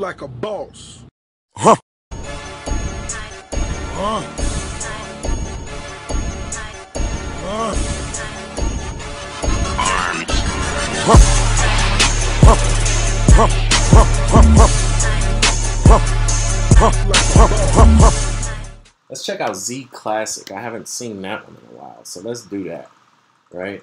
like a boss. Huh? Huh? Huh? Huh? Huh? Huh? Huh? Huh? Huh? Huh? Huh? Huh? Let's check out Z Classic. I haven't seen that one in a while, so let's do that, right?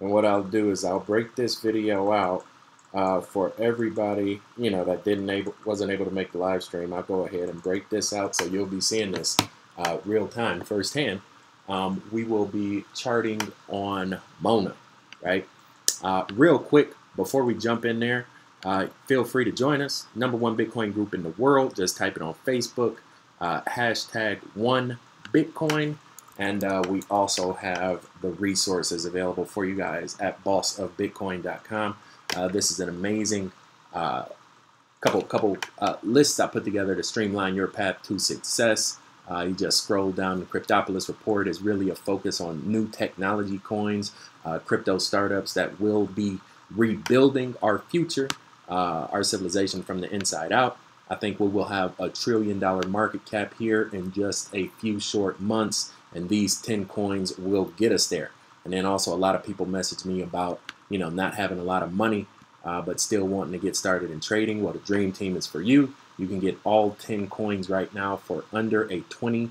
And what I'll do is I'll break this video out uh, for everybody, you know, that didn't able wasn't able to make the live stream. I'll go ahead and break this out so you'll be seeing this uh, real time, firsthand. Um, we will be charting on Mona, right? Uh, real quick before we jump in there, uh, feel free to join us. Number one Bitcoin group in the world. Just type it on Facebook. Uh, hashtag one Bitcoin. And uh, we also have the resources available for you guys at bossofbitcoin.com. Uh, this is an amazing uh, couple couple uh, lists I put together to streamline your path to success. Uh, you just scroll down. The Cryptopolis report is really a focus on new technology coins, uh, crypto startups that will be rebuilding our future, our civilization from the inside out. I think we will have a trillion dollar market cap here in just a few short months, and these 10 coins will get us there. And then also a lot of people message me about, you know, not having a lot of money, uh, but still wanting to get started in trading. Well, the Dream Team is for you. You can get all 10 coins right now for under a $20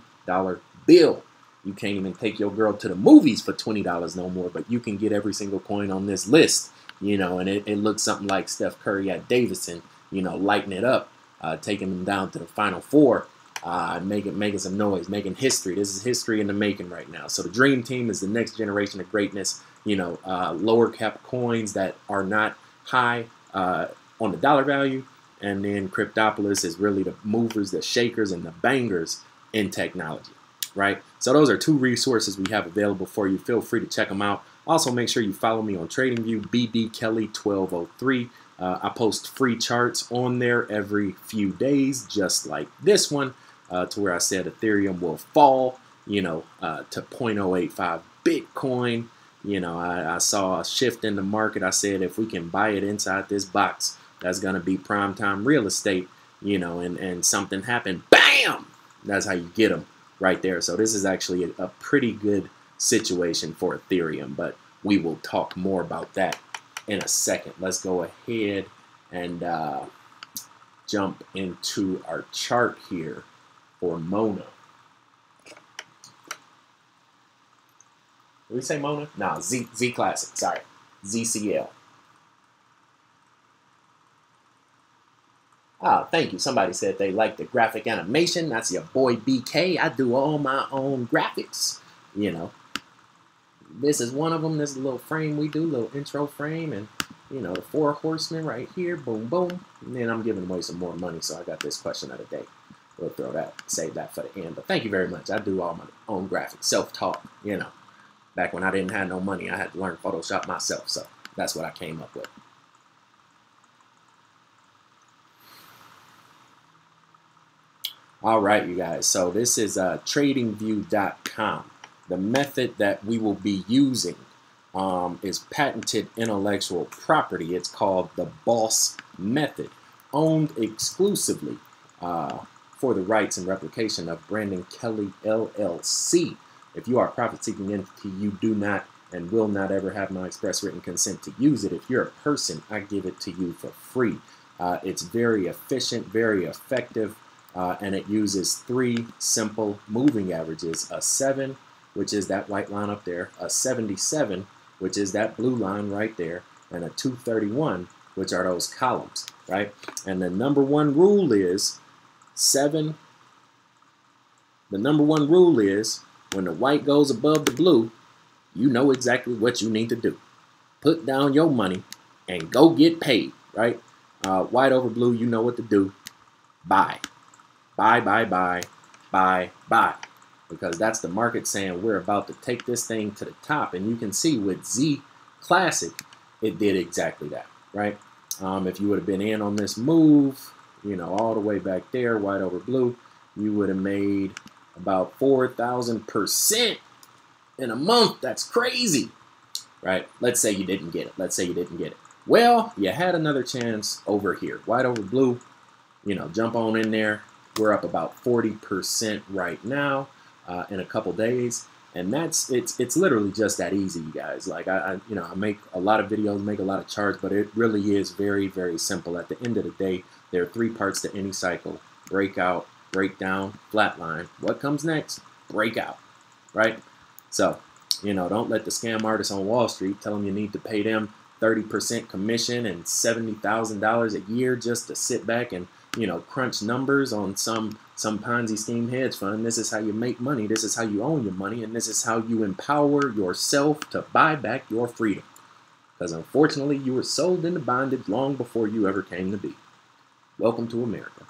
bill. You can't even take your girl to the movies for $20 no more, but you can get every single coin on this list, you know, and it, it looks something like Steph Curry at Davidson, you know, lighting it up, uh, taking them down to the Final Four, uh, making, making some noise, making history. This is history in the making right now. So the Dream Team is the next generation of greatness, you know, uh, lower cap coins that are not high uh, on the dollar value. And then Cryptopolis is really the movers, the shakers, and the bangers in technology right? So those are two resources we have available for you. Feel free to check them out. Also, make sure you follow me on TradingView, BD Kelly 1203. Uh, I post free charts on there every few days, just like this one, uh, to where I said Ethereum will fall, you know, uh, to 0.085 Bitcoin. You know, I, I saw a shift in the market. I said if we can buy it inside this box, that's going to be prime time real estate, you know, and, and something happened, bam! That's how you get them right there. So this is actually a, a pretty good situation for Ethereum, but we will talk more about that in a second. Let's go ahead and uh, jump into our chart here for Mona. Did we say Mona? Nah, Z, Z Classic, sorry. ZCL. Ah, thank you. Somebody said they like the graphic animation. That's your boy BK. I do all my own graphics. You know, this is one of them. This is a little frame we do, little intro frame, and you know the four horsemen right here. Boom, boom. And then I'm giving away some more money, so I got this question of the day. We'll throw that, save that for the end. But thank you very much. I do all my own graphics, self-taught. You know, back when I didn't have no money, I had to learn Photoshop myself. So that's what I came up with. All right, you guys. So this is uh, TradingView.com. The method that we will be using um, is patented intellectual property. It's called the Boss Method, owned exclusively uh, for the rights and replication of Brandon Kelly LLC. If you are a profit-seeking entity, you do not and will not ever have my express written consent to use it. If you're a person, I give it to you for free. Uh, it's very efficient, very effective. Uh, and it uses three simple moving averages a 7 which is that white line up there a 77 which is that blue line right there and a 231 which are those columns right and the number one rule is 7 the number one rule is when the white goes above the blue you know exactly what you need to do put down your money and go get paid right uh, white over blue you know what to do buy buy, buy, buy, buy, buy. Because that's the market saying we're about to take this thing to the top. And you can see with Z Classic, it did exactly that, right? Um, if you would have been in on this move, you know, all the way back there, white over blue, you would have made about 4,000% in a month. That's crazy, right? Let's say you didn't get it. Let's say you didn't get it. Well, you had another chance over here. White over blue, you know, jump on in there. We're up about 40% right now uh, in a couple days. And that's it's it's literally just that easy, you guys. Like I, I, you know I make a lot of videos, make a lot of charts, but it really is very very simple. At the end of the day, there are three parts to any cycle: breakout, breakdown, flatline. What comes next? Breakout, right? So you know, don't let the scam artists on Wall Street tell them you need to pay them 30% commission and $70,000 a year just to sit back and, you know, crunch numbers on some some Ponzi scheme hedge fund. This is how you make money. This is how you own your money. And this is how you empower yourself to buy back your freedom. Because unfortunately, you were sold into bondage long before you ever came to be. Welcome to America.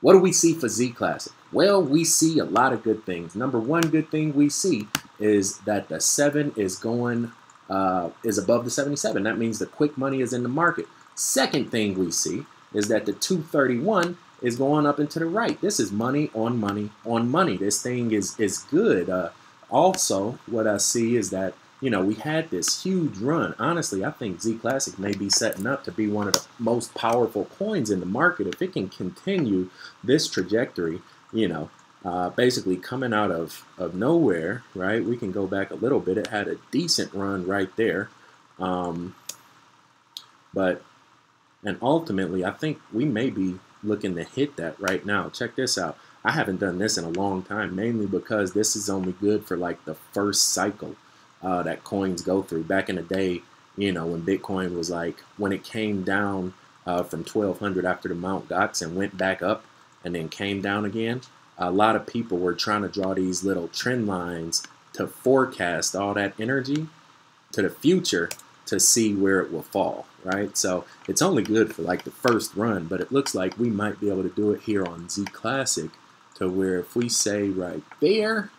What do we see for Z Classic? Well, we see a lot of good things. Number one good thing we see is that the 7 is going uh, is above the 77. That means the quick money is in the market. Second thing we see is that the 231 is going up and to the right. This is money on money on money. This thing is is good. Uh, also, what I see is that you know we had this huge run. Honestly, I think Z Classic may be setting up to be one of the most powerful coins in the market if it can continue this trajectory. You know, uh, basically coming out of, of nowhere, right? We can go back a little bit. It had a decent run right there. Um, but, and ultimately, I think we may be looking to hit that right now. Check this out. I haven't done this in a long time, mainly because this is only good for like the first cycle uh, that coins go through. Back in the day, you know, when Bitcoin was like, when it came down uh, from 1200 after the Mount Gox and went back up and then came down again, a lot of people were trying to draw these little trend lines to forecast all that energy to the future to see where it will fall, right? So it's only good for like the first run, but it looks like we might be able to do it here on Z Classic to where if we say right there,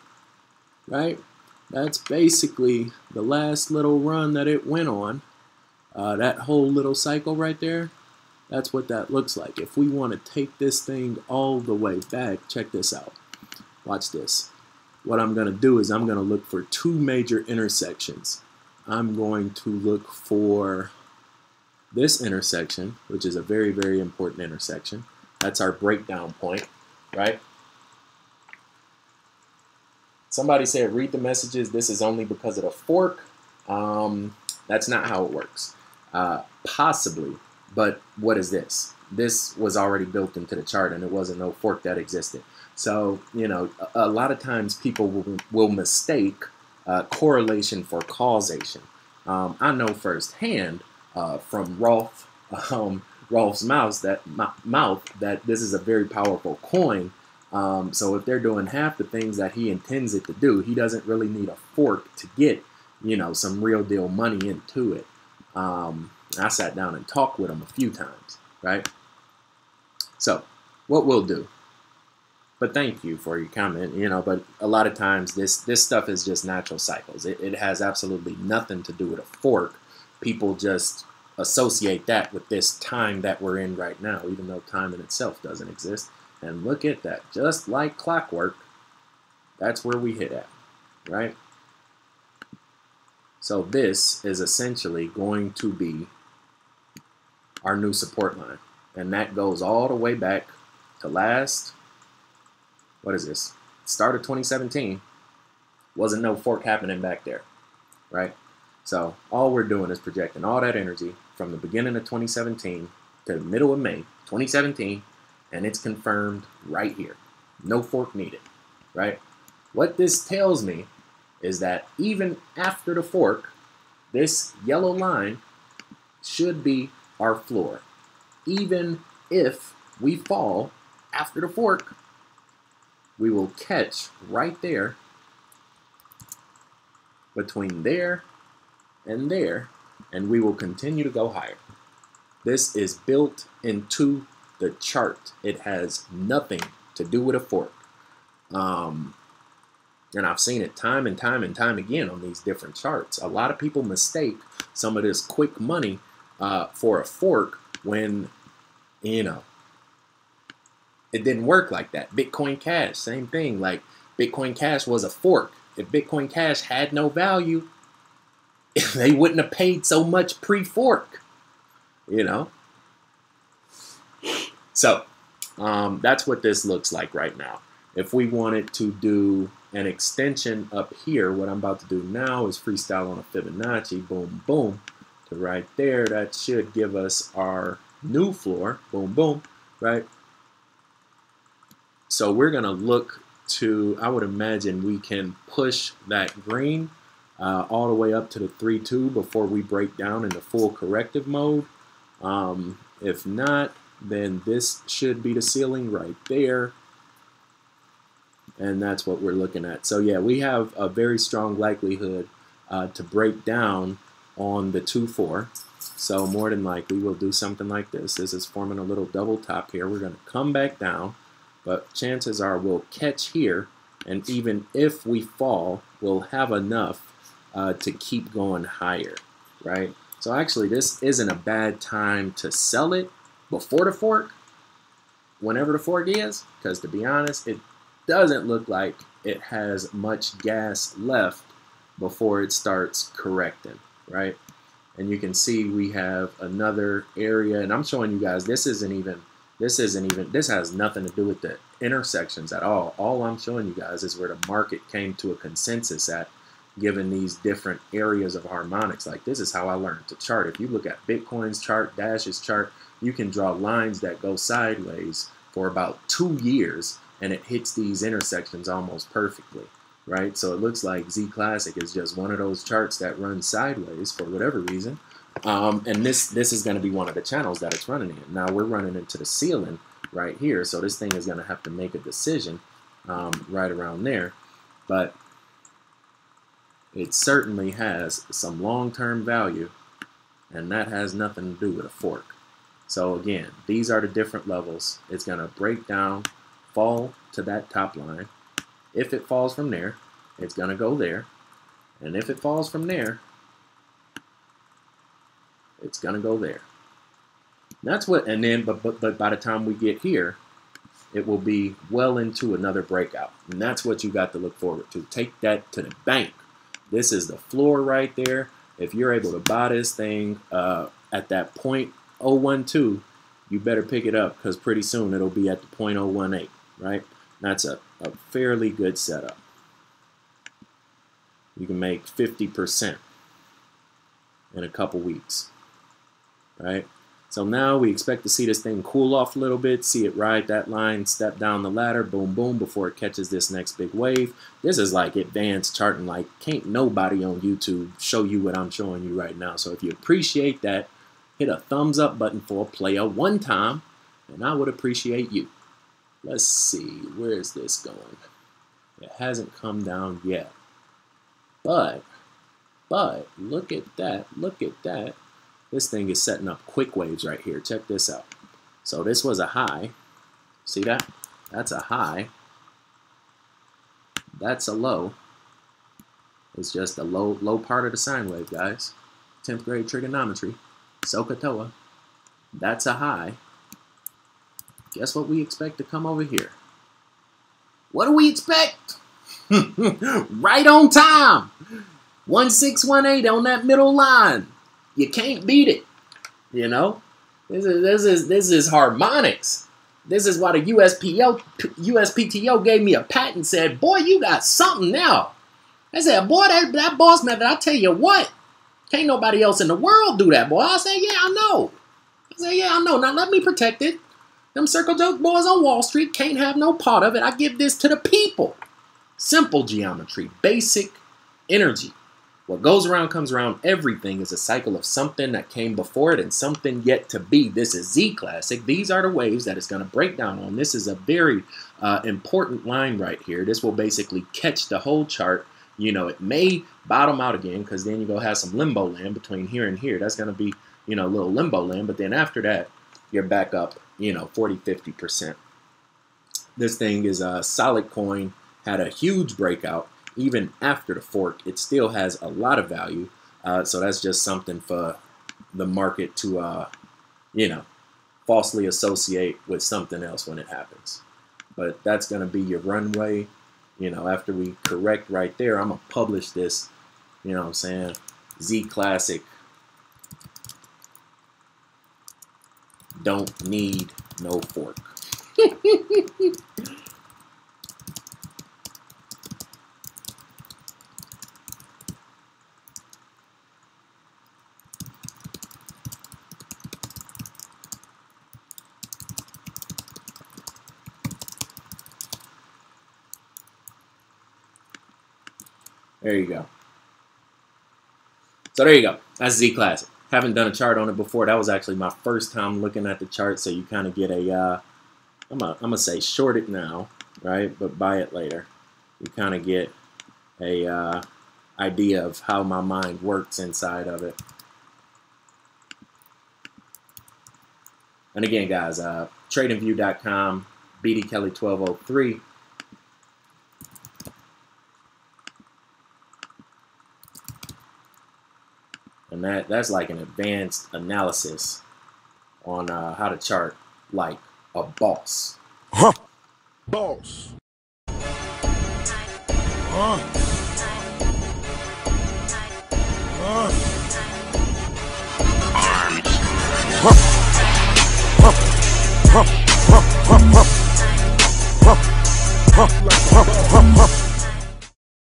right, that's basically the last little run that it went on. Uh, that whole little cycle right there, that's what that looks like. If we want to take this thing all the way back, check this out. Watch this. What I'm going to do is I'm going to look for two major intersections. I'm going to look for this intersection, which is a very, very important intersection. That's our breakdown point, right? Somebody said, read the messages. This is only because of the fork. Um, that's not how it works. Uh, possibly but what is this? This was already built into the chart and it wasn't no fork that existed. So, you know, a, a lot of times people will, will mistake uh, correlation for causation. Um, I know firsthand uh, from Rolf, um, Rolf's mouth that, mouth that this is a very powerful coin. Um, so if they're doing half the things that he intends it to do, he doesn't really need a fork to get, you know, some real deal money into it. Um, I sat down and talked with him a few times, right? So, what we'll do. But thank you for your comment, you know, but a lot of times this this stuff is just natural cycles. It, it has absolutely nothing to do with a fork. People just associate that with this time that we're in right now, even though time in itself doesn't exist. And look at that, just like clockwork, that's where we hit at, right? So this is essentially going to be our new support line. And that goes all the way back to last, what is this? Start of 2017. Wasn't no fork happening back there, right? So all we're doing is projecting all that energy from the beginning of 2017 to the middle of May 2017, and it's confirmed right here. No fork needed, right? What this tells me is that even after the fork, this yellow line should be our floor. Even if we fall after the fork, we will catch right there between there and there, and we will continue to go higher. This is built into the chart. It has nothing to do with a fork. Um, and I've seen it time and time and time again on these different charts. A lot of people mistake some of this quick money uh, for a fork when, you know, it didn't work like that. Bitcoin Cash, same thing. Like Bitcoin Cash was a fork. If Bitcoin Cash had no value, they wouldn't have paid so much pre-fork. You know. So um, that's what this looks like right now. If we wanted to do an extension up here, what I'm about to do now is freestyle on a Fibonacci, boom, boom, to right there. That should give us our new floor, boom, boom, right? So we're gonna look to, I would imagine we can push that green uh, all the way up to the 3-2 before we break down into full corrective mode. Um, if not, then this should be the ceiling right there. And that's what we're looking at. So yeah, we have a very strong likelihood uh, to break down on the 2-4. So more than likely we'll do something like this. This is forming a little double top here. We're going to come back down, but chances are we'll catch here. And even if we fall, we'll have enough uh, to keep going higher, right? So actually this isn't a bad time to sell it before the fork, whenever the fork is, because to be honest, it doesn't look like it has much gas left before it starts correcting, right? And you can see we have another area, and I'm showing you guys, this isn't even, this isn't even, this has nothing to do with the intersections at all. All I'm showing you guys is where the market came to a consensus at given these different areas of harmonics. Like this is how I learned to chart. If you look at Bitcoin's chart, Dash's chart, you can draw lines that go sideways for about two years and it hits these intersections almost perfectly, right? So it looks like Z Classic is just one of those charts that runs sideways for whatever reason. Um, and this, this is going to be one of the channels that it's running in. Now we're running into the ceiling right here, so this thing is going to have to make a decision um, right around there. But it certainly has some long-term value, and that has nothing to do with a fork. So again, these are the different levels. It's going to break down, fall to that top line. If it falls from there, it's going to go there. And if it falls from there, it's going to go there. That's what, and then, but, but, but by the time we get here, it will be well into another breakout. And that's what you got to look forward to. Take that to the bank. This is the floor right there. If you're able to buy this thing uh, at that point 012, you better pick it up because pretty soon it'll be at the 0.018, right? That's a, a fairly good setup. You can make 50% in a couple weeks, right? So now we expect to see this thing cool off a little bit, see it ride that line, step down the ladder, boom, boom, before it catches this next big wave. This is like advanced charting, like can't nobody on YouTube show you what I'm showing you right now. So if you appreciate that, hit a thumbs up button for a player one time, and I would appreciate you. Let's see, where is this going? It hasn't come down yet. But, but, look at that, look at that. This thing is setting up quick waves right here. Check this out. So this was a high. See that? That's a high. That's a low. It's just a low low part of the sine wave, guys. 10th grade trigonometry. SOHCAHTOA. That's a high. Guess what we expect to come over here? What do we expect? right on time. 1618 on that middle line. You can't beat it. You know? This is this is this is harmonics. This is why the USPO USPTO gave me a patent said, boy, you got something now. I said, boy, that, that boss method, I tell you what, can't nobody else in the world do that, boy. I said, yeah, I know. I said, yeah, I know. Now let me protect it. Them circle jerk boys on Wall Street can't have no part of it. I give this to the people. Simple geometry, basic energy. What goes around comes around. Everything is a cycle of something that came before it and something yet to be. This is Z Classic. These are the waves that it's going to break down on. This is a very uh, important line right here. This will basically catch the whole chart. You know, it may bottom out again because then you're going to have some limbo land between here and here. That's going to be, you know, a little limbo land. But then after that, you're back up, you know, 40, 50%. This thing is a solid coin, had a huge breakout even after the fork, it still has a lot of value. Uh, so that's just something for the market to, uh, you know, falsely associate with something else when it happens. But that's going to be your runway. You know, after we correct right there, I'm going to publish this, you know what I'm saying, Z Classic don't need no fork. There you go. So there you go. That's Z Classic. Haven't done a chart on it before. That was actually my first time looking at the chart, so you kind of get a, uh, I'm going to say short it now, right, but buy it later. You kind of get a uh, idea of how my mind works inside of it. And again, guys, uh, tradingview.com, bdkelly1203. And that that's like an advanced analysis on uh, how to chart like a boss. Huh. Boss. Huh. Huh. Armed. Huh. Huh. Huh. Huh. Huh. Huh. Huh. Huh.